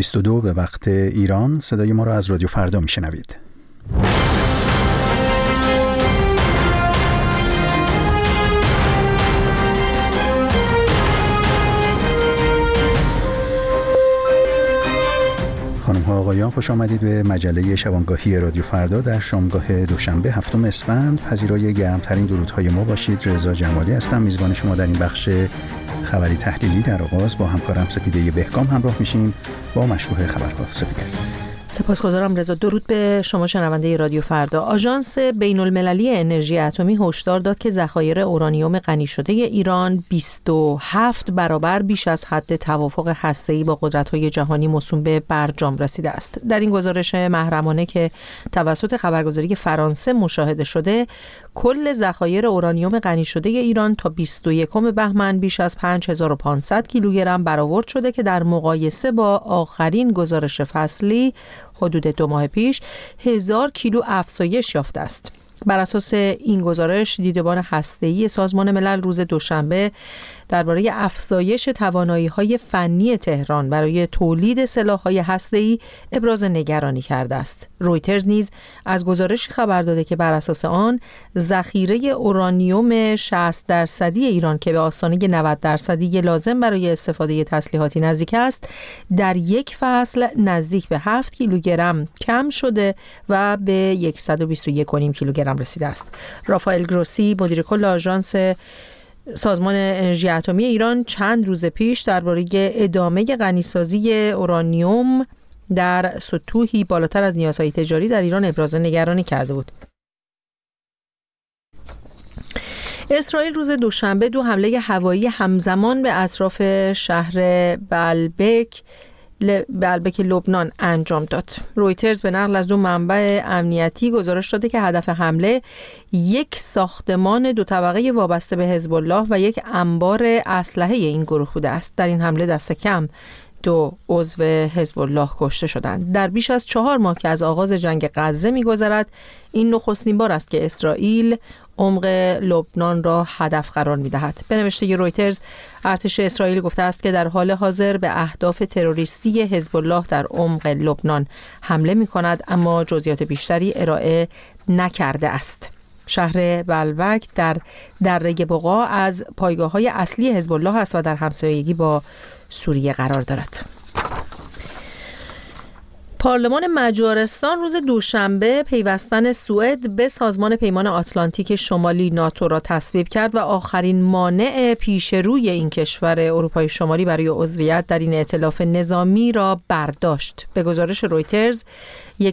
22 به وقت ایران صدای ما را از رادیو فردا میشنوید. خانم ها آقایان خوش آمدید به مجله شبانگاهی رادیو فردا در شامگاه دوشنبه هفتم اسفند. پذیرای گرمترین درودهای ما باشید. رضا جمالی هستم. میزبان شما در این بخش خبری تحلیلی در آغاز با همکارم سپیده بهکام همراه میشیم با مشروع خبرها. سپیده. سپاسگزارم رضا. درود به شما شنونده رادیو فردا. آژانس بین المللی انرژی اتمی هشدار داد که ذخایر اورانیوم غنی شده ایران 27 برابر بیش از حد توافق هسته‌ای با قدرت‌های جهانی موسوم به برجام رسیده است. در این گزارش محرمانه که توسط خبرگزاری فرانسه مشاهده شده کل ذخایر اورانیوم غنی شده ایران تا 21 بهمن بیش از 5500 کیلوگرم برآورد شده که در مقایسه با آخرین گزارش فصلی حدود دو ماه پیش هزار کیلو افزایش یافته است. بر اساس این گزارش دیدبان هسته‌ای سازمان ملل روز دوشنبه درباره افزایش توانایی های فنی تهران برای تولید سلاح های هسته‌ای ابراز نگرانی کرده است. رویترز نیز از گزارش خبر داده که بر اساس آن ذخیره اورانیوم 60 درصدی ایران که به آستانه 90 درصدی لازم برای استفاده تسلیحاتی نزدیک است در یک فصل نزدیک به 7 کیلوگرم کم شده و به 121.5 کیلوگرم رسیده است. رافائل گروسی مدیر کل آژانس سازمان انرژی اتمی ایران چند روز پیش درباره ادامه غنیسازی اورانیوم در سطوحی بالاتر از نیازهای تجاری در ایران ابراز نگرانی کرده بود. اسرائیل روز دوشنبه دو حمله هوایی همزمان به اطراف شهر بلبک به لبنان انجام داد. رویترز به نقل از دو منبع امنیتی گزارش داده که هدف حمله یک ساختمان دو طبقه وابسته به حزب الله و یک انبار اسلحه این گروه بوده است. در این حمله دست کم دو عضو حزب الله کشته شدند در بیش از چهار ماه که از آغاز جنگ غزه میگذرد این نخستین بار است که اسرائیل عمق لبنان را هدف قرار می دهد. به نوشته رویترز ارتش اسرائیل گفته است که در حال حاضر به اهداف تروریستی حزب الله در عمق لبنان حمله می کند اما جزئیات بیشتری ارائه نکرده است. شهر بلوک در دره بقا از پایگاه های اصلی حزب الله است و در همسایگی با سوریه قرار دارد. پارلمان مجارستان روز دوشنبه پیوستن سوئد به سازمان پیمان آتلانتیک شمالی ناتو را تصویب کرد و آخرین مانع پیش روی این کشور اروپای شمالی برای عضویت در این ائتلاف نظامی را برداشت. به گزارش رویترز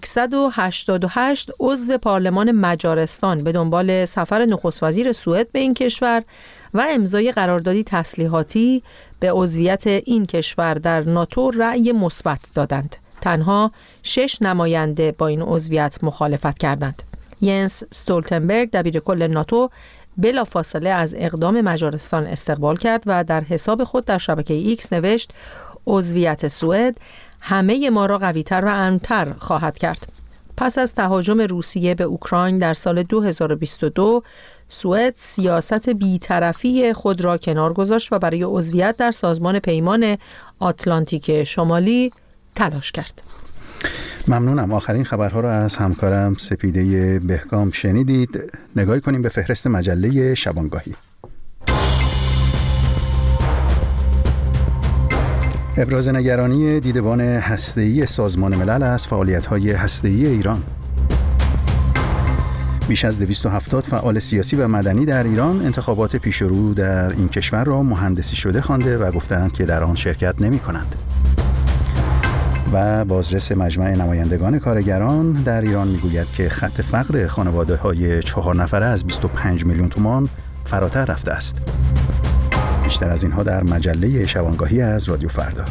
188 عضو پارلمان مجارستان به دنبال سفر نخست وزیر سوئد به این کشور و امضای قراردادی تسلیحاتی به عضویت این کشور در ناتو رأی مثبت دادند. تنها شش نماینده با این عضویت مخالفت کردند. ینس ستولتنبرگ دبیر کل ناتو بلا فاصله از اقدام مجارستان استقبال کرد و در حساب خود در شبکه ایکس نوشت عضویت سوئد همه ما را قویتر و امنتر خواهد کرد. پس از تهاجم روسیه به اوکراین در سال 2022 سوئد سیاست بیطرفی خود را کنار گذاشت و برای عضویت در سازمان پیمان آتلانتیک شمالی تلاش کرد. ممنونم. آخرین خبرها را از همکارم سپیده بهکام شنیدید. نگاهی کنیم به فهرست مجله شبانگاهی. ابراز نگرانی دیدبان هسته‌ای سازمان ملل از فعالیت‌های هسته‌ای ایران. بیش از 270 فعال سیاسی و مدنی در ایران انتخابات پیشرو در این کشور را مهندسی شده خوانده و گفتند که در آن شرکت نمی کنند. و بازرس مجمع نمایندگان کارگران در ایران می‌گوید که خط فقر خانواده های چهار نفره از 25 میلیون تومان فراتر رفته است. بیشتر از اینها در مجله شبانگاهی از رادیو فردا.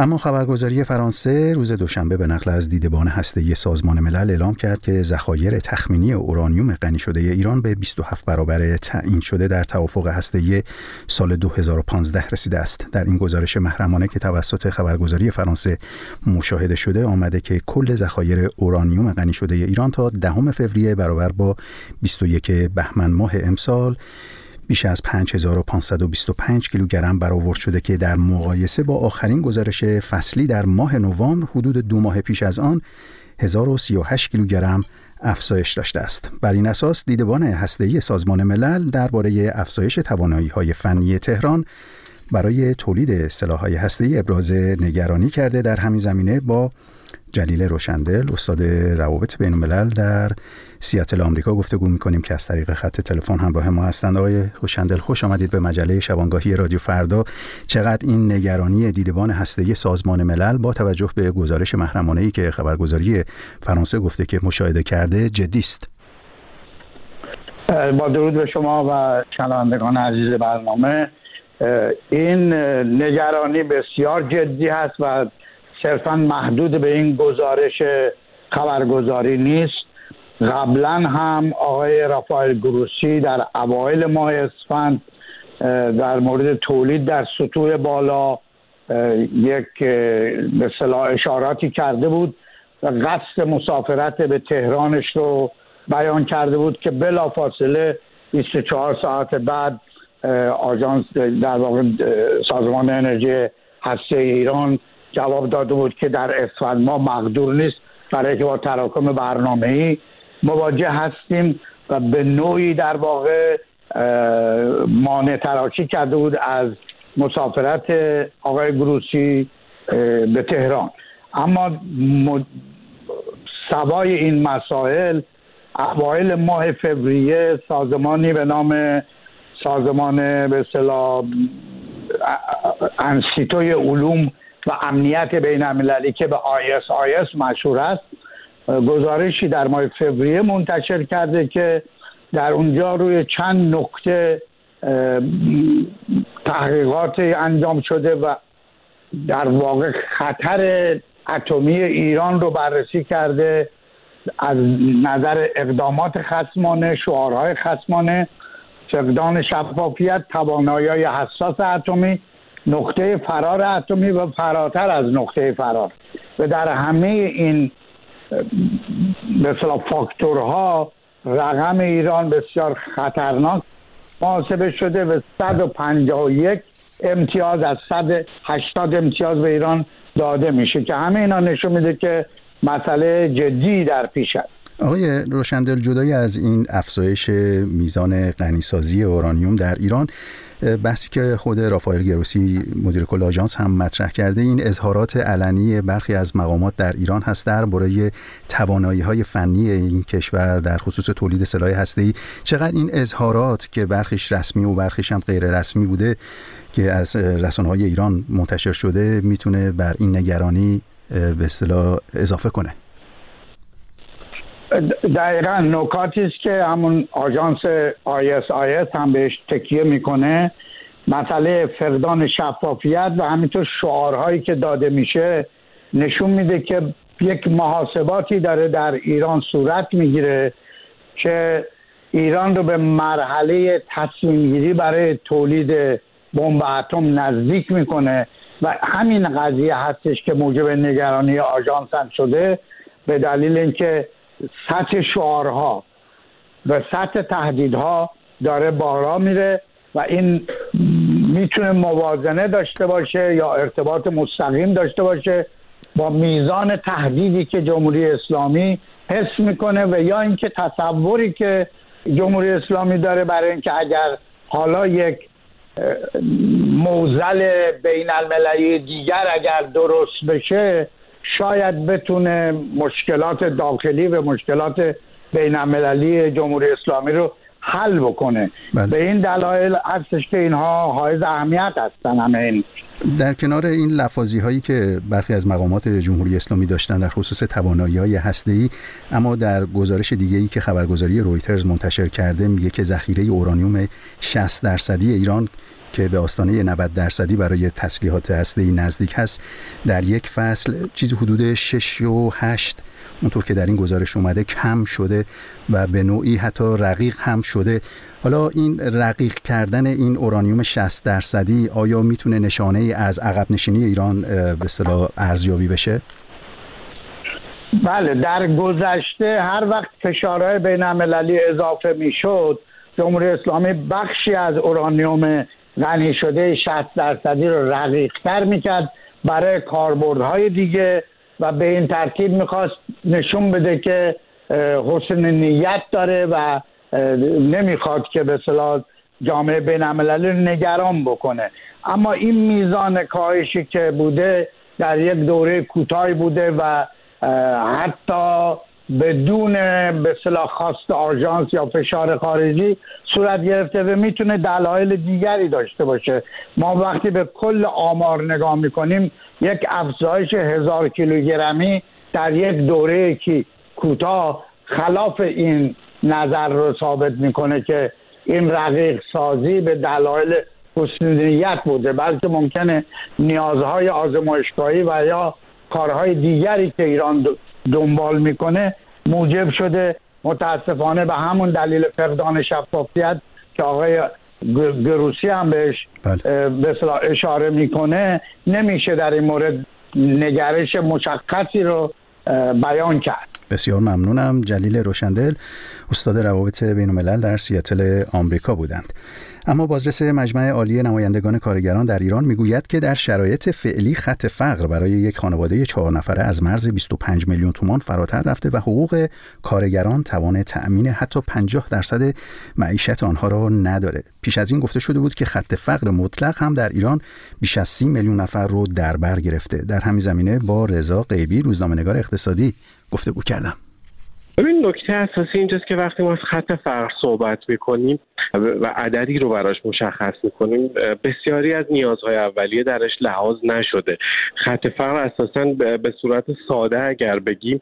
اما خبرگزاری فرانسه روز دوشنبه به نقل از دیدبان هسته سازمان ملل اعلام کرد که ذخایر تخمینی اورانیوم غنی شده ایران به 27 برابر تعیین شده در توافق هسته سال 2015 رسیده است. در این گزارش محرمانه که توسط خبرگزاری فرانسه مشاهده شده آمده که کل ذخایر اورانیوم غنی شده ایران تا دهم فوریه برابر با 21 بهمن ماه امسال بیش از 5525 کیلوگرم برآورد شده که در مقایسه با آخرین گزارش فصلی در ماه نوامبر حدود دو ماه پیش از آن 1038 کیلوگرم افزایش داشته است. بر این اساس دیدبان هسته‌ای سازمان ملل درباره افزایش توانایی‌های فنی تهران برای تولید سلاح‌های هسته‌ای ابراز نگرانی کرده در همین زمینه با جلیل روشندل استاد روابط بین الملل در سیاتل آمریکا گفتگو می‌کنیم که از طریق خط تلفن همراه ما هستند. آقای روشندل خوش آمدید به مجله شبانگاهی رادیو فردا. چقدر این نگرانی دیدبان هسته‌ای سازمان ملل با توجه به گزارش محرمانه ای که خبرگزاری فرانسه گفته که مشاهده کرده جدی است؟ با درود به شما و شنوندگان عزیز برنامه. این نگرانی بسیار جدی هست و صرفا محدود به این گزارش خبرگزاری نیست. قبلا هم آقای رافائل گروسی در اوایل ماه اسفند در مورد تولید در سطوح بالا یک به اشاراتی کرده بود و قصد مسافرت به تهرانش رو بیان کرده بود که بلافاصله 24 ساعت بعد آژانس در واقع سازمان انرژی هسته ایران جواب داده بود که در اسفند ما مقدور نیست برای که با تراکم برنامه ای مواجه هستیم و به نوعی در واقع مانع تراشی کرده بود از مسافرت آقای گروسی به تهران. اما سوای این مسائل اوایل ماه فوریه سازمانی به نام سازمان به اصطلاح انسیتوی علوم و امنیت بین المللی که به آیس آیس مشهور است گزارشی در ماه فوریه منتشر کرده که در اونجا روی چند نکته تحقیقات انجام شده و در واقع خطر اتمی ایران رو بررسی کرده از نظر اقدامات خصمانه شعارهای خصمانه فقدان شفافیت توانایی حساس اتمی نقطه فرار اتمی و فراتر از نقطه فرار. و در همه این مثلا فاکتورها رقم ایران بسیار خطرناک محاسبه شده و 151 امتیاز از 180 امتیاز به ایران داده میشه که همه اینا نشون میده که مسئله جدی در پیش است. آقای روشندل جدای از این افزایش میزان غنیسازی اورانیوم در ایران بحثی که خود رافائل گروسی مدیر کل آژانس هم مطرح کرده این اظهارات علنی برخی از مقامات در ایران هست در برای توانایی های فنی این کشور در خصوص تولید سلاح هسته چقدر این اظهارات که برخیش رسمی و برخیش هم غیر رسمی بوده که از رسانه های ایران منتشر شده می‌تونه بر این نگرانی به اصطلاح اضافه کنه؟ دقیقا نکاتی است که همون آژانس ISIS هم بهش تکیه می‌کنه. مسئله فقدان شفافیت و همینطور شعارهایی که داده میشه نشون میده که یک محاسباتی داره در ایران صورت می‌گیره که ایران رو به مرحله تصمیم گیری برای تولید بمب اتم نزدیک می‌کنه و همین قضیه هستش که موجب نگرانی آژانس هم شده به دلیل اینکه سطح شعارها و سطح تهدیدها داره بالا میره و این می‌تونه موازنه داشته باشه یا ارتباط مستقیم داشته باشه با میزان تهدیدی که جمهوری اسلامی حس می‌کنه و یا اینکه تصوری که جمهوری اسلامی داره برای اینکه اگر حالا یک موزل بین المللی دیگر اگر درست بشه شاید بتونه مشکلات داخلی و مشکلات بین المللی جمهوری اسلامی رو حل بکنه بله. به این دلایل هستش که اینها حائز اهمیت هستن همه این در کنار این لفاظی هایی که برخی از مقامات جمهوری اسلامی داشتن در خصوص توانایی های هسته ای اما در گزارش دیگه ای که خبرگزاری رویترز منتشر کرده میگه که ذخیره اورانیوم 60 درصدی ایران که به آستانه 90 درصدی برای تسلیحات ای نزدیک هست در یک فصل چیزی حدود 6 و 8 اونطور که در این گزارش اومده کم شده و به نوعی حتی رقیق هم شده حالا این رقیق کردن این اورانیوم 60 درصدی آیا می‌تونه نشانه ای از عقب نشینی ایران به اصطلاح ارزیابی بشه؟ بله در گذشته هر وقت فشارهای بین المللی اضافه می‌شد جمهوری اسلامی بخشی از اورانیوم غنی شده 60 درصدی رو رقیقتر می‌کرد برای کاربردهای دیگه و به این ترتیب می‌خواست نشون بده که حسن نیت داره و نمی‌خواد که به صلاح جامعه بین نگران بکنه. اما این میزان کاهشی که بوده در یک دوره کوتاهی بوده و حتی بدون به صلاح خواست آژانس یا فشار خارجی صورت گرفته و می‌تونه دلایل دیگری داشته باشه. ما وقتی به کل آمار نگاه می‌کنیم یک افزایش هزار کیلوگرمی در یک دوره که کوتاه خلاف این نظر رو ثابت می‌کنه که این رقیق سازی به دلایل حسنیت بوده. بلکه ممکنه نیازهای آزمایشگاهی و یا کارهای دیگری که ایران دنبال می‌کنه موجب شده متاسفانه به همون دلیل فقدان شفافیت که آقای گروسی هم بهش بله. به اشاره می‌کنه نمیشه در این مورد نگرش مشخصی رو بیان کرد. بسیار ممنونم. جلیل روشندل استاد روابط بین الملل در سیاتل آمریکا بودند. اما بازرس مجمع عالی نمایندگان کارگران در ایران می‌گوید که در شرایط فعلی خط فقر برای یک خانواده چهار نفره از مرز 25 میلیون تومان فراتر رفته و حقوق کارگران توان تأمین حتی 50 درصد معیشت آنها را نداره. پیش از این گفته شده بود که خط فقر مطلق هم در ایران بیش از 30 میلیون نفر رو در بر گرفته. در همین زمینه با رضا قیبی روزنامه‌نگار اقتصادی گفتگو کردم. ببین نکته اساسی اینجاست که وقتی ما از خط فقر صحبت می‌کنیم و عددی رو براش مشخص می‌کنیم بسیاری از نیازهای اولیه درش لحاظ نشده. خط فقر اساسا به صورت ساده اگر بگیم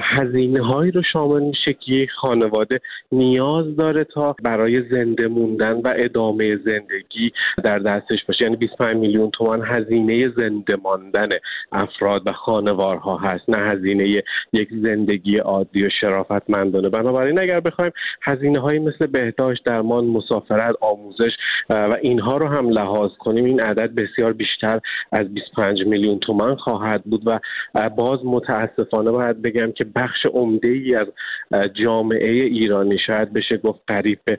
هزینه هایی رو شامل میشه که یک خانواده نیاز داره تا برای زنده موندن و ادامه زندگی در دستش باشه. یعنی 25 میلیون تومان هزینه زنده ماندن افراد و خانوارها هست نه هزینه یک زندگی عادی و شرافتمندانه. بنابراین اگر بخوایم هزینه هایی مثل بهداشت درمان مسافرت آموزش و اینها رو هم لحاظ کنیم این عدد بسیار بیشتر از 25 میلیون تومان خواهد بود. و باز متاسفانه باید بگم که بخش عمده ای از جامعه ایرانی شاید بشه گفت قریب به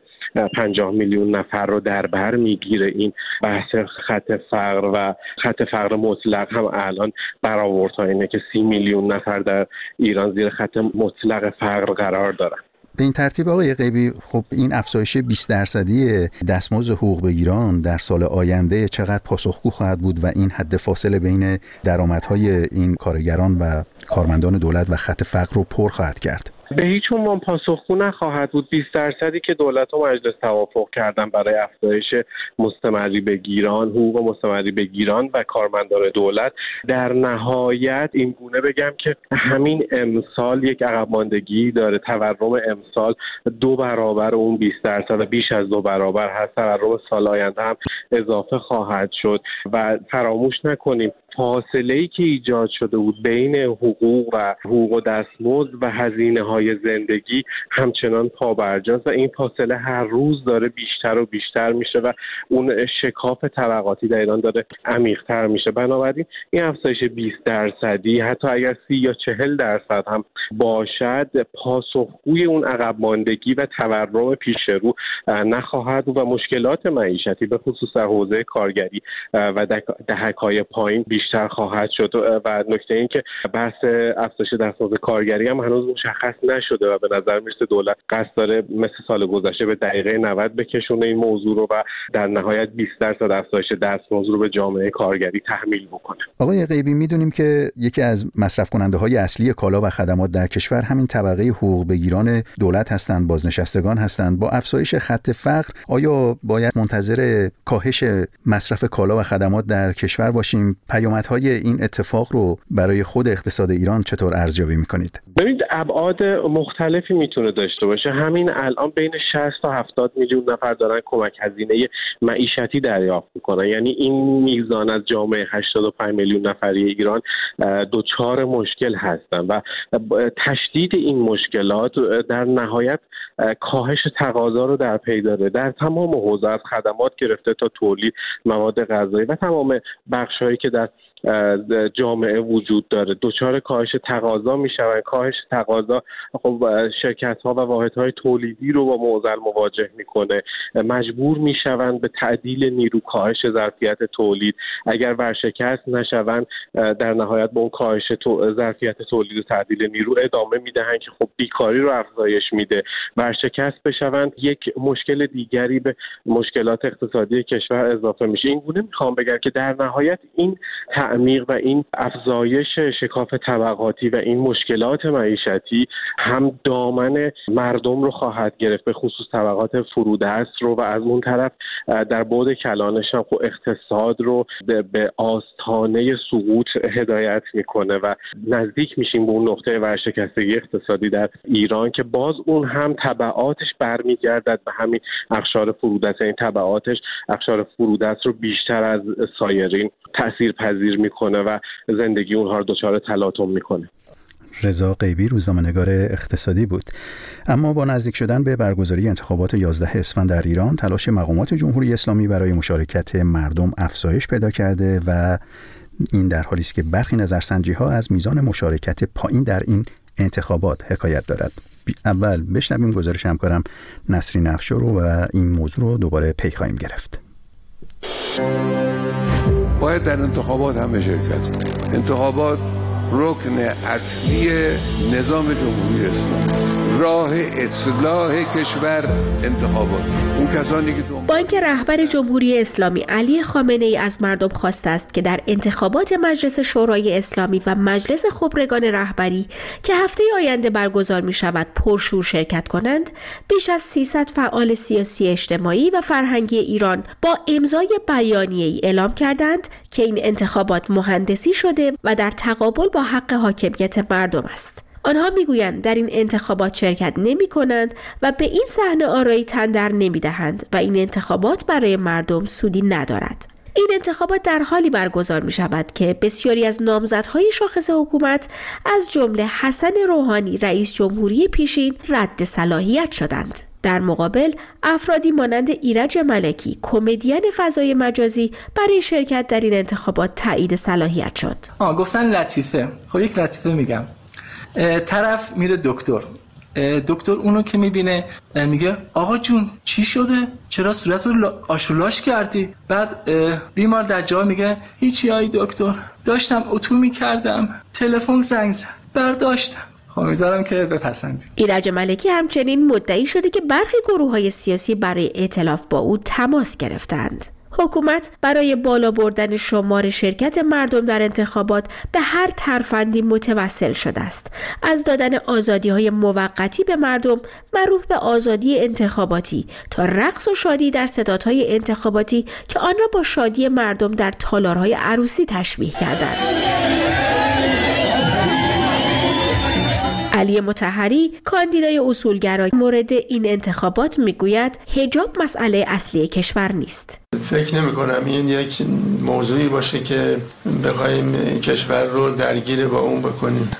50 میلیون نفر رو در بر می‌گیره. این بحث خط فقر و خط فقر مطلق هم الان برآوردها اینه که 30 میلیون نفر در ایران زیر خط مطلق فقر قرار دارن. به این ترتیب آقای قیبی خب این افزایش 20 درصدی دستمزد حقوق بگیران در سال آینده چقدر پاسخگو خواهد بود و این حد فاصله بین درآمدهای این کارگران و کارمندان دولت و خط فقر رو پر خواهد کرد؟ به هیچ عنوان پاسخگو نخواهد بود. 20 درصدی که دولت و مجلس توافق کردن برای افزایش مستمری به گیران حقوق مستمری به گیران و کارمندان دولت در نهایت این گونه بگم که همین امسال یک عقب ماندگی داره. تورم امسال دو برابر اون 20 درصد بیش از دو برابر هست. تورم سال آینده هم اضافه خواهد شد و فراموش نکنیم فاصله ای که ایجاد شده بود بین حقوق و حقوق و دستمزد و هزینه های زندگی همچنان پابرجاست و این فاصله هر روز داره بیشتر و بیشتر میشه و اون شکاف طبقاتی در ایران داره عمیقتر میشه. بنابراین این افزایش 20 درصدی حتی اگر سی یا چهل درصد هم باشد پاسخگوی اون عقب ماندگی و تورم پیش رو نخواهد و مشکلات معیشتی به خصوص در حوزه کارگری و دهک پایین بیشتر خواهد شد. و نکته این که بحث افزایش دستمزد کارگری هم هنوز مشخص نشده و به نظر می‌رسه دولت قصد داره مثل سال گذشته به دقیقه 90 بکشونه این موضوع رو و در نهایت 20 درصد افزایش دستمزد رو به جامعه کارگری تحمیل بکنه. آقای غیبی می‌دونیم که یکی از مصرف کننده های اصلی کالا و خدمات در کشور همین طبقه حقوق بگیران دولت هستند بازنشستگان هستند. با افزایش خط فقر آیا باید منتظر کاهش مصرف کالا و خدمات در کشور باشیم؟ پیامدهای این اتفاق رو برای خود اقتصاد ایران چطور ارزیابی می‌کنید؟ ببینید ابعاد مختلفی می‌تونه داشته باشه. همین الان بین 60 تا 70 میلیون نفر دارن کمک هزینه معیشتی دریافت می‌کنن. یعنی این میزان از جامعه 85 میلیون نفری ایران دوچار مشکل هستن و تشدید این مشکلات در نهایت کاهش تقاضا رو در پی داره در تمام حوزه از خدمات گرفته تا تولید مواد غذایی و تمام بخشهایی که در جامعه وجود داره. دچار کاهش تقاضا می‌شوند. کاهش تقاضا خب شرکت ها و واحد های تولیدی رو با معضل مواجه می‌کنه. مجبور می‌شوند به تعدیل نیرو کاهش ظرفیت تولید. اگر ورشکست نشوند در نهایت به اون کاهش ظرفیت تولید و تعدیل نیرو ادامه می‌دهند که خب بیکاری رو افزایش میده. ورشکست بشوند یک مشکل دیگری به مشکلات اقتصادی کشور اضافه میشه. این گونه می‌خوام بگم که در نهایت این تعمیق و این افزایش شکاف طبقاتی و این مشکلات معیشتی هم دامن مردم رو خواهد گرفت به خصوص طبقات فرودست رو و از اون طرف در بعد کلانش هم اقتصاد رو به آستانه سقوط هدایت می‌کنه و نزدیک میشیم به اون نقطه ورشکستگی اقتصادی در ایران که باز اون هم طبعاتش برمیگردد به همین اخشار فرودست این یعنی طبعاتش اخشار فرودست رو بیشتر از سایرین تاثیر پذیر می‌کنه و زندگی اونها رو دچار تلاطم می‌کنه. رضا قیبی روزنامه‌نگار اقتصادی بود. اما با نزدیک شدن به برگزاری انتخابات 11 اسفند در ایران تلاش مقامات جمهوری اسلامی برای مشارکت مردم افزایش پیدا کرده و این در حالی است که برخی نظرسنجی ها از میزان مشارکت پایین در این انتخابات حکایت دارد. اول بشنویم گزارش همکارم نصری نفشو رو و این موضوع رو دوباره پی خواهیم گرفت. باید در انتخابات همه شرکت انتخابات رکن اصلی نظام جمهوری اسلامی. راه اصلاح کشور انتخابات اون کسانی که با اینکه رهبر جمهوری اسلامی علی خامنه ای از مردم خواسته است که در انتخابات مجلس شورای اسلامی و مجلس خبرگان رهبری که هفته آینده برگزار می شود پرشور شرکت کنند بیش از 300 فعال سیاسی اجتماعی و فرهنگی ایران با امضای بیانیه ای اعلام کردند که این انتخابات مهندسی شده و در تقابل با حق حاکمیت مردم است. آنها می‌گویند در این انتخابات شرکت نمی کنند و به این صحنه آرایی تندر نمی دهند و این انتخابات برای مردم سودی ندارد. این انتخابات در حالی برگزار می شود که بسیاری از نامزدهای شاخص حکومت از جمله حسن روحانی رئیس جمهوری پیشین رد صلاحیت شدند. در مقابل افرادی مانند ایرج ملکی کمدین فضای مجازی برای شرکت در این انتخابات تایید صلاحیت شد. آه گفتن لطیفه. خب یک لطیفه میگم. طرف میره دکتر. دکتر اونو که می‌بینه میگه آقا جون چی شده؟ چرا صورت رو آشولاش کردی؟ بعد بیمار در جا میگه هیچی های دکتر. داشتم اتو می‌کردم. تلفن زنگ زد. برداشتم. خب، امیدوارم که بپسندی ایرج ملکی همچنین مدعی شده که برخی گروه های سیاسی برای اعتلاف با او تماس گرفتند. حکومت برای بالا بردن شمار شرکت مردم در انتخابات به هر ترفندی متوسل شده است. از دادن آزادی های موقتی به مردم معروف به آزادی انتخاباتی تا رقص و شادی در ستادهای انتخاباتی که آن را با شادی مردم در تالارهای عروسی تشبیه کردند. علی متحری کاندیدای اصولگرای مورد این انتخابات می‌گوید هجاب مسئله اصلی کشور نیست. فکر نمی کنم این یک موضوعی باشه که بخوایم کشور رو درگیر با اون بکنیم.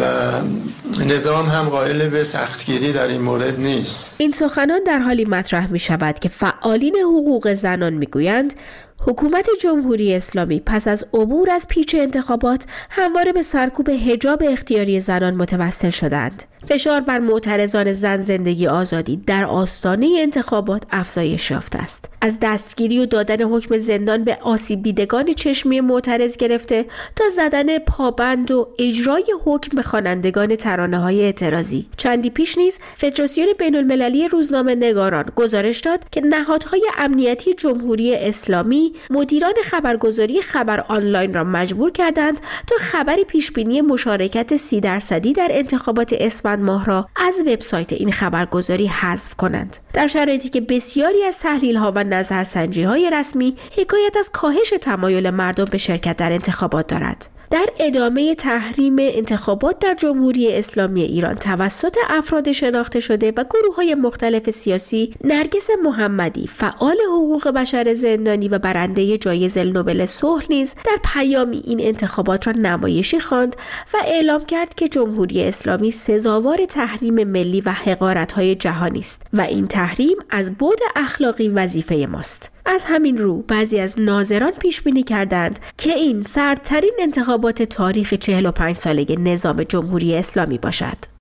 و نظام هم قائل به سختگیری در این مورد نیست. این سخنان در حالی مطرح می شود که فعالین حقوق زنان می گویند حکومت جمهوری اسلامی پس از عبور از پیچ انتخابات همواره به سرکوب حجاب اختیاری زنان متوسل شدند. فشار بر معترضان زن زندگی آزادی در آستانه انتخابات افزایش یافته است. از دستگیری و دادن حکم زندان به آسیب دیدگان چشمی معترض گرفته تا زدن پابند و اجرای حکم به خوانندگان ترانه های اعتراضی. چندی پیش نیز فدراسیون بین المللی روزنامه نگاران گزارش داد که نهادهای امنیتی جمهوری اسلامی مدیران خبرگزاری خبر آنلاین را مجبور کردند تا خبر پیشبینی مشارکت سی درصدی در انتخابات اسفند ماه را از وبسایت این خبرگزاری حذف کنند. در شرایطی که بسیاری از تحلیل ها و نظرسنجی های رسمی حکایت از کاهش تمایل مردم به شرکت در انتخابات دارد. در ادامه تحریم انتخابات در جمهوری اسلامی ایران توسط افراد شناخته شده و گروه های مختلف سیاسی نرگس محمدی فعال حقوق بشر زندانی و برنده جایزه نوبل صلح نیز در پیامی این انتخابات را نمایشی خواند و اعلام کرد که جمهوری اسلامی سزاوار تحریم ملی و حقارت های جهانی است و این تحریم از بود اخلاقی وظیفه ماست. از همین رو بعضی از ناظران پیش بینی کردند که این سردترین انتخابات تاریخ 45 ساله نظام جمهوری اسلامی باشد.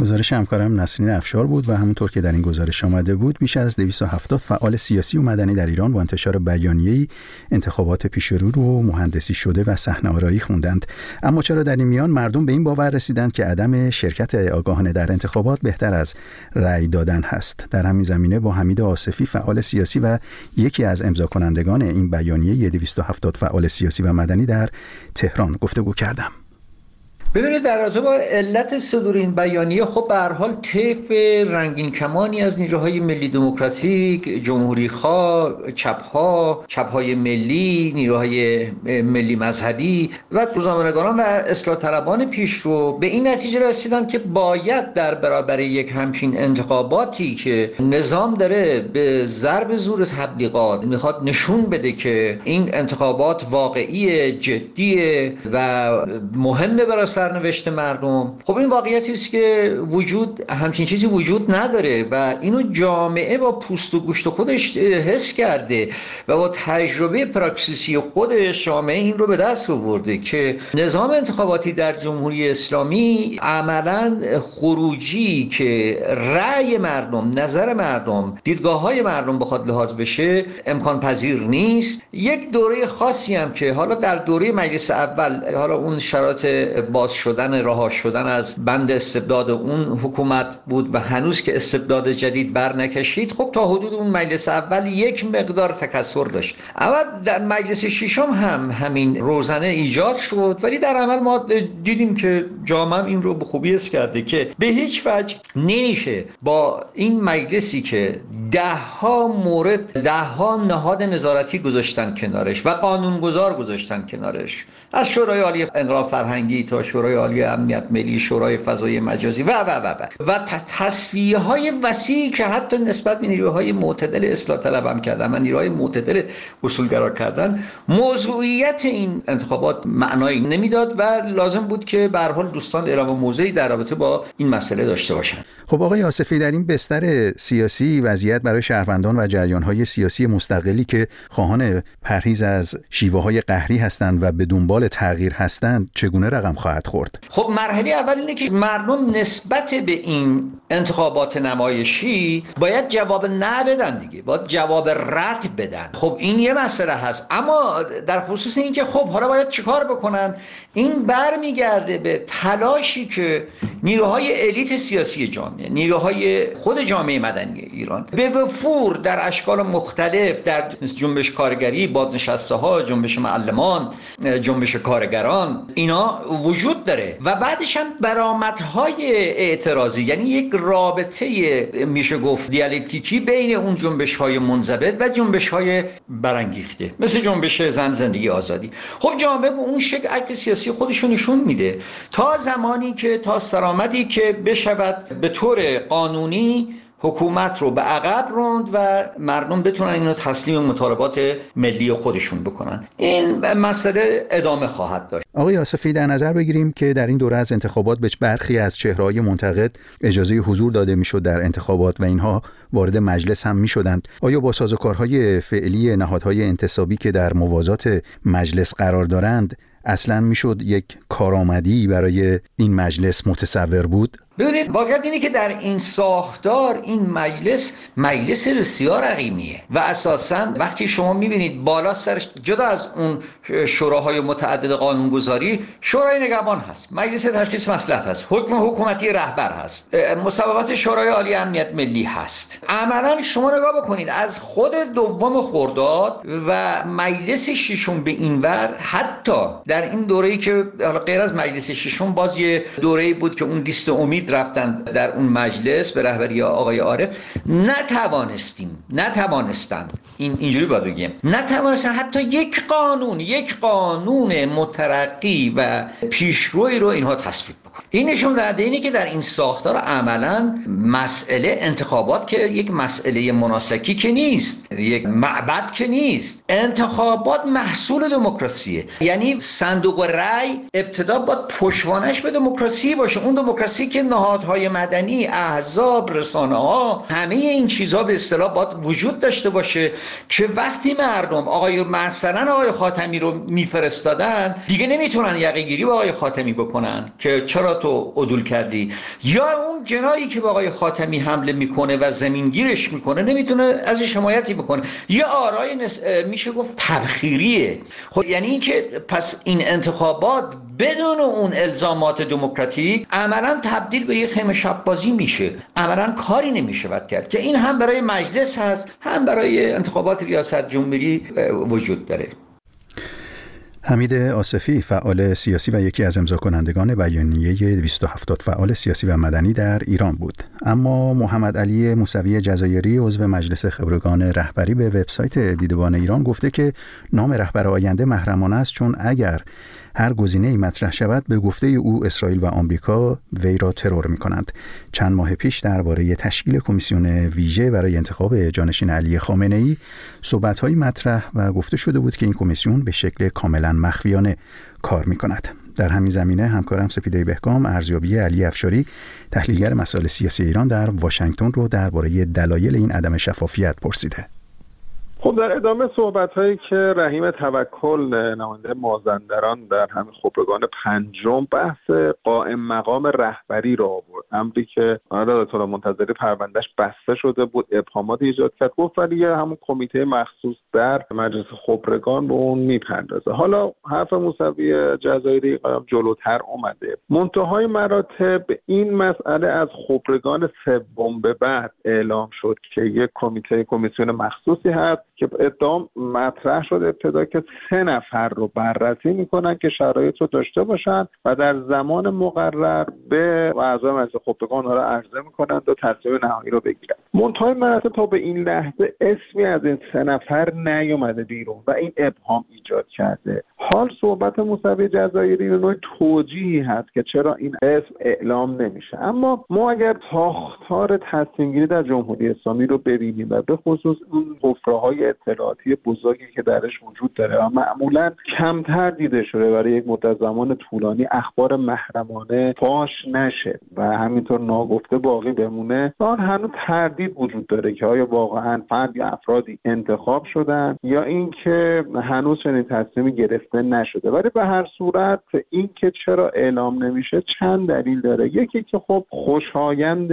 گزارش همکارم نسرین افشار بود و همونطور که در این گزارش آمده بود بیش از 270 فعال سیاسی و مدنی در ایران با انتشار بیانیه‌ای انتخابات پیش رو رو مهندسی شده و صحنه آرایی خوندند. اما چرا در این میان مردم به این باور رسیدند که عدم شرکت آگاهانه در انتخابات بهتر از رأی دادن هست؟ در همین زمینه با حمید آصفی فعال سیاسی و یکی از امضا کنندگان این بیانیه 270 فعال سیاسی و مدنی در تهران گفتگو کردم. ببینید در رابطه با علت صدور این بیانیه خب به هر حال طیف رنگین کمانی از نیروهای ملی دموکراتیک جمهوری خواه چپها چپهای ملی نیروهای ملی مذهبی و روزنامه‌نگاران و اصلاح طلبان پیشرو به این نتیجه رسیدن که باید در برابر یک همچین انتخاباتی که نظام داره به ضرب زور تبلیغات می‌خواد نشون بده که این انتخابات واقعی جدیه و مهمه برای سرنوشت مردم. خب این واقعیتی است که وجود همچین چیزی وجود نداره و اینو جامعه با پوست و گوشت خودش حس کرده و با تجربه پراکسیسی خودش جامعه این رو به دست آورده که نظام انتخاباتی در جمهوری اسلامی عملا خروجی که رأی مردم نظر مردم دیدگاه های مردم بخواد لحاظ بشه امکان پذیر نیست. یک دوره خاصی هم که حالا در دوره مجلس اول حالا اون شرایط باز شدن رها شدن از بند استبداد اون حکومت بود و هنوز که استبداد جدید بر نکشید خب تا حدود اون مجلس اول یک مقدار تکسر داشت. اول در مجلس ششم هم همین روزنه ایجاد شد ولی در عمل ما دیدیم که جامعه این رو به خوبی اس کرده که به هیچ وجه نمیشه با این مجلسی که ده ها مورد ده ها نهاد نظارتی گذاشتن کنارش و قانونگذار گذاشتن کنارش. از شورای عالی انقلاب فرهنگی تا شورای عالی امنیت ملی شورای فضای مجازی و و و و. و تصویه های وسیعی که حتی نسبت به نیروهای معتدل اصلاح طلب هم کردن و نیروهای معتدل اصولگرا کردن موضوعیت این انتخابات معنایی نمی‌داد و لازم بود که به حال دوستان اعلام موضعی در رابطه با این مسئله داشته باشن. خب آقای آصفی در این بستر سیاسی وضعیت برای شهروندان و جریانهای سیاسی مستقلی که خواهان پرهیز از شیوه های قهری هستند و به دنبال تغییر هستند چگونه رقم خواهد خورد خب مرحله اول اینه که مردم نسبت به این انتخابات نمایشی باید جواب نه بدن دیگه باید جواب رد بدن. خب این یه مسئله هست. اما در خصوص اینکه خب حالا باید چیکار بکنن؟ این برمیگرده به تلاشی که نیروهای الیت سیاسی جامعه نیروهای خود جامعه مدنی ایران به وفور در اشکال مختلف در جنبش کارگری بازنشسته ها جنبش معلمان جنبش کارگران اینا وجود داره. و بعدش هم برآمدهای اعتراضی یعنی یک رابطه میشه گفت دیالکتیکی بین اون جنبش های منضبط و جنبش های برانگیخته مثل جنبش زن زندگی آزادی. خب جامعه به اون شکل عکس سیاسی خودشو نشون میده. تا زمانی که تا سرآمدی که بشود به طور قانونی حکومت رو به عقب روند و مردم بتونن اینو تسلیم مطالبات ملی خودشون بکنن. این مسئله ادامه خواهد داشت. آقای آصفی در نظر بگیریم که در این دوره از انتخابات به برخی از چهرهای منتقد اجازه حضور داده می‌شد در انتخابات و اینها وارد مجلس هم می‌شدند. آیا با سازوکارهای فعلی نهادهای انتصابی که در موازات مجلس قرار دارند اصلا می‌شد یک کارآمدی برای این مجلس متصور بود؟ ببینید واقعیت اینه که در این ساختار این مجلس مجلس بسیار عقیمیه و اساسا وقتی شما می‌بینید بالا سرش جدا از اون شوراهای متعدد قانونگذاری شورای نگهبان هست مجلس تشخیص مصلحت هست حکم حکومتی رهبر هست مصوبات شورای عالی امنیت ملی هست. عملا شما نگاه بکنید از خود دوم خرداد و مجلس ششم به این ور حتی در این دوره‌ای که غیر از مجلس ششم باز یه دوره‌ای بود که اون لیست امید رفتن در اون مجلس به رهبری آقای عارف نتوانستیم نتوانستند این اینجوری باید بگیم. نتوانستن. حتی یک قانون یک قانون مترقی و پیشروی رو اینها تصویب بکنه این نشون دهنده اینه که در این ساختار عملا مسئله انتخابات که یک مسئله مناسکی که نیست یک معبد که نیست انتخابات محصول دموکراسیه. یعنی صندوق رأی ابتدا با پشوانش به دموکراسی باشه. اون دموکراسی که نهادهای مدنی احزاب رسانه ها همه این چیزها به اصطلاح باید وجود داشته باشه که وقتی مردم آقای مثلا آقای خاتمی رو میفرستادن دیگه نمی‌تونن یقه گیری با آقای خاتمی بکنن که چرا تو عدول کردی؟ یا اون جنایی که با آقای خاتمی حمله می‌کنه و زمینگیرش می‌کنه نمی‌تونه ازش حمایتی بکنه. یه آرای میشه گفت تبخیریه. خب یعنی اینکه پس این انتخابات بدون اون الزامات دموکراتیک عملا تبدیل به یه خیمه شب بازی میشه. عملا کاری نمی‌شود کرد که این هم برای مجلس هست هم برای انتخابات ریاست جمهوری وجود داره. حمید آصفی فعال سیاسی و یکی از امضا کنندگان بیانیه 270 فعال سیاسی و مدنی در ایران بود. اما محمد علی موسوی جزایری عضو مجلس خبرگان رهبری به وبسایت دیدبان ایران گفته که نام رهبر آینده محرمانه است چون اگر هر گزینه ای مطرح شود به گفته او اسرائیل و آمریکا وی را ترور می کنند. چند ماه پیش درباره تشکیل کمیسیون ویژه برای انتخاب جانشین علی خامنه ای صحبت مطرح و گفته شده بود که این کمیسیون به شکل کاملا مخفیانه کار می کند. در همین زمینه همکارم سپیده بهکام ارزیابی علی افشاری تحلیلگر مسائل سیاسی ایران در واشنگتن رو درباره دلایل این عدم شفافیت پرسیده. خب در ادامه صحبت هایی که رحیم توکل نماینده مازندران در همین خبرگان پنجم بحث قائم مقام رهبری را آورد. امری که آره منتظری پروندهش بسته شده بود ابهامات ایجاد کرد. گفت ولی همون کمیته مخصوص در مجلس خبرگان به اون می‌پردازه. حالا حرف موسوی جزایری جلوتر اومده. منتهای مراتب این مسئله از خبرگان سوم به بعد اعلام شد که یک کمیته کمیسیون مخصوصی هست. که ادام مطرح شد ابتدا که سه نفر رو بررسی می‌کنن که شرایط رو داشته باشن و در زمان مقرر به اعضای مجلس خبرگان رو عرضه می‌کنند و تصمیم نهایی رو بگیرن منتهای مراتب تا به این لحظه اسمی از این سه نفر نیومده بیرون و این ابهام ایجاد کرده. حال صحبت موسوی جزایری نوع توجیهی هست که چرا این اسم اعلام نمیشه. اما ما اگر ساختار تصمیم در جمهوری اسلامی رو ببینیم و به خصوص اون حفره اطلاعاتی بزرگی که درش وجود داره و معمولا کمتر دیده شده برای یک مدت زمان طولانی اخبار محرمانه فاش نشه و همینطور ناگفته باقی بمونه آن هنوز تردید وجود داره که آیا واقعا فرد یا افرادی انتخاب شدن یا اینکه هنوز چنین تصمیمی گرفته نشده. ولی به هر صورت اینکه چرا اعلام نمیشه چند دلیل داره. یکی که خب خوشایند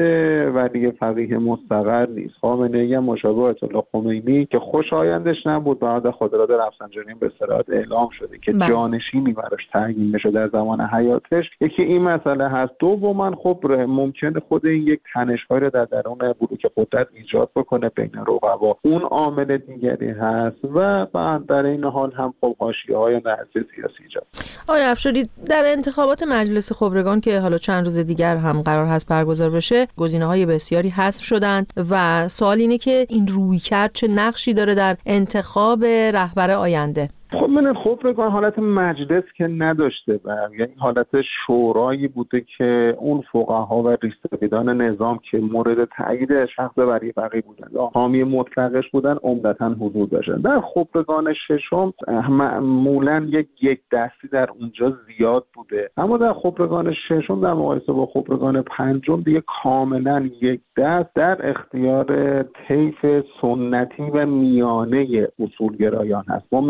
ولی فقیه مستقر نیست. خامنه ای مشابه اطلاع خمینی که خوشایندش نبود. بعد خودراد رفسنجانی به صراحت اعلام شده که بله. جانشینی براش تعیین بشه در زمان حیاتش. یکی این مسئله هست. دوما خب ممکنه خود این یک تنشهایی رو در درون بلوک قدرت ایجاد بکنه بین رقبا. اون عامل دیگری هست و بعد در این حال هم خب حاشیه های سیاسی ایجاد آیا افشاری در انتخابات مجلس خبرگان که حالا چند روز دیگر هم قرار هست برگزار بشه گزینه های بسیاری حذف شدند و سوال اینه که این روی کرد چه نقشی داره در انتخاب رهبر آینده. خب من خبرگان حالت مجلس که نداشته و یعنی حالت شورایی بوده که اون فقها و ریستویدان نظام که مورد تایید شخص بری فقی بودن یا حامی مطلقش بودن عمدتا حضور داشتن. در خبرگان ششم معمولا یک یک دستی در اونجا زیاد بوده. اما در خبرگان ششم در مقایسه با خبرگان پنجم دیگه کاملا یک دست در اختیار طیف سنتی و میانه اصولگرایان هست. با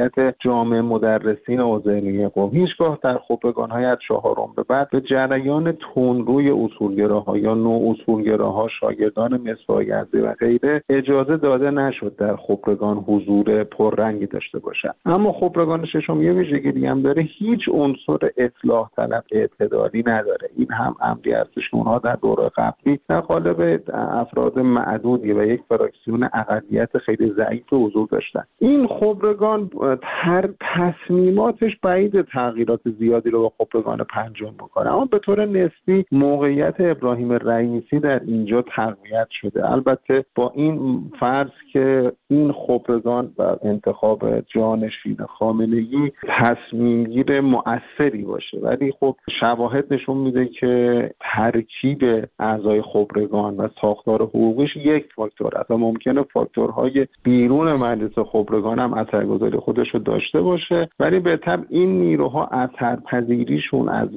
محوریت جامعه مدرسین حوزه علمی قوم. هیچگاه در خبرگان های از چهارم به بعد به جریان تونروی اصولگراها یا نوع اصولگراها شاگردان مصفای و غیره اجازه داده نشد در خبرگان حضور پررنگی داشته باشد. اما خبرگان ششم یه ویژگی دیگه هم داره هیچ عنصر اصلاح طلب اعتدالی نداره. این هم امری که اونها در دوره قبلی در قالب افراد معدودی و یک فراکسیون اقلیت خیلی ضعیف حضور داشتن. این خبرگان هر تصمیماتش بعید تغییرات زیادی رو به خبرگان پنجم بکنه. اما به طور نسبی موقعیت ابراهیم رئیسی در اینجا تقویت شده. البته با این فرض که این خبرگان و انتخاب جانشین خامنگی تصمیم گیر مؤثری باشه. ولی خب شواهد نشون میده که ترکیب اعضای خبرگان و ساختار حقوقیش یک فاکتور است و ممکنه فاکتورهای بیرون مجلس خبرگان هم اثرگذاری خودش رو داشته باشه ولی به طب این نیروها اثرپذیریشون از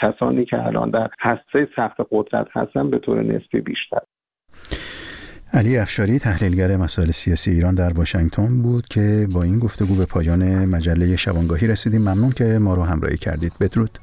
کسانی که الان در هسته سخت قدرت هستن به طور نسبی بیشتر. علی افشاری تحلیلگر مسائل سیاسی ایران در واشنگتن بود که با این گفتگو به پایان مجله شبانگاهی رسیدیم. ممنون که ما رو همراهی کردید. بدرود.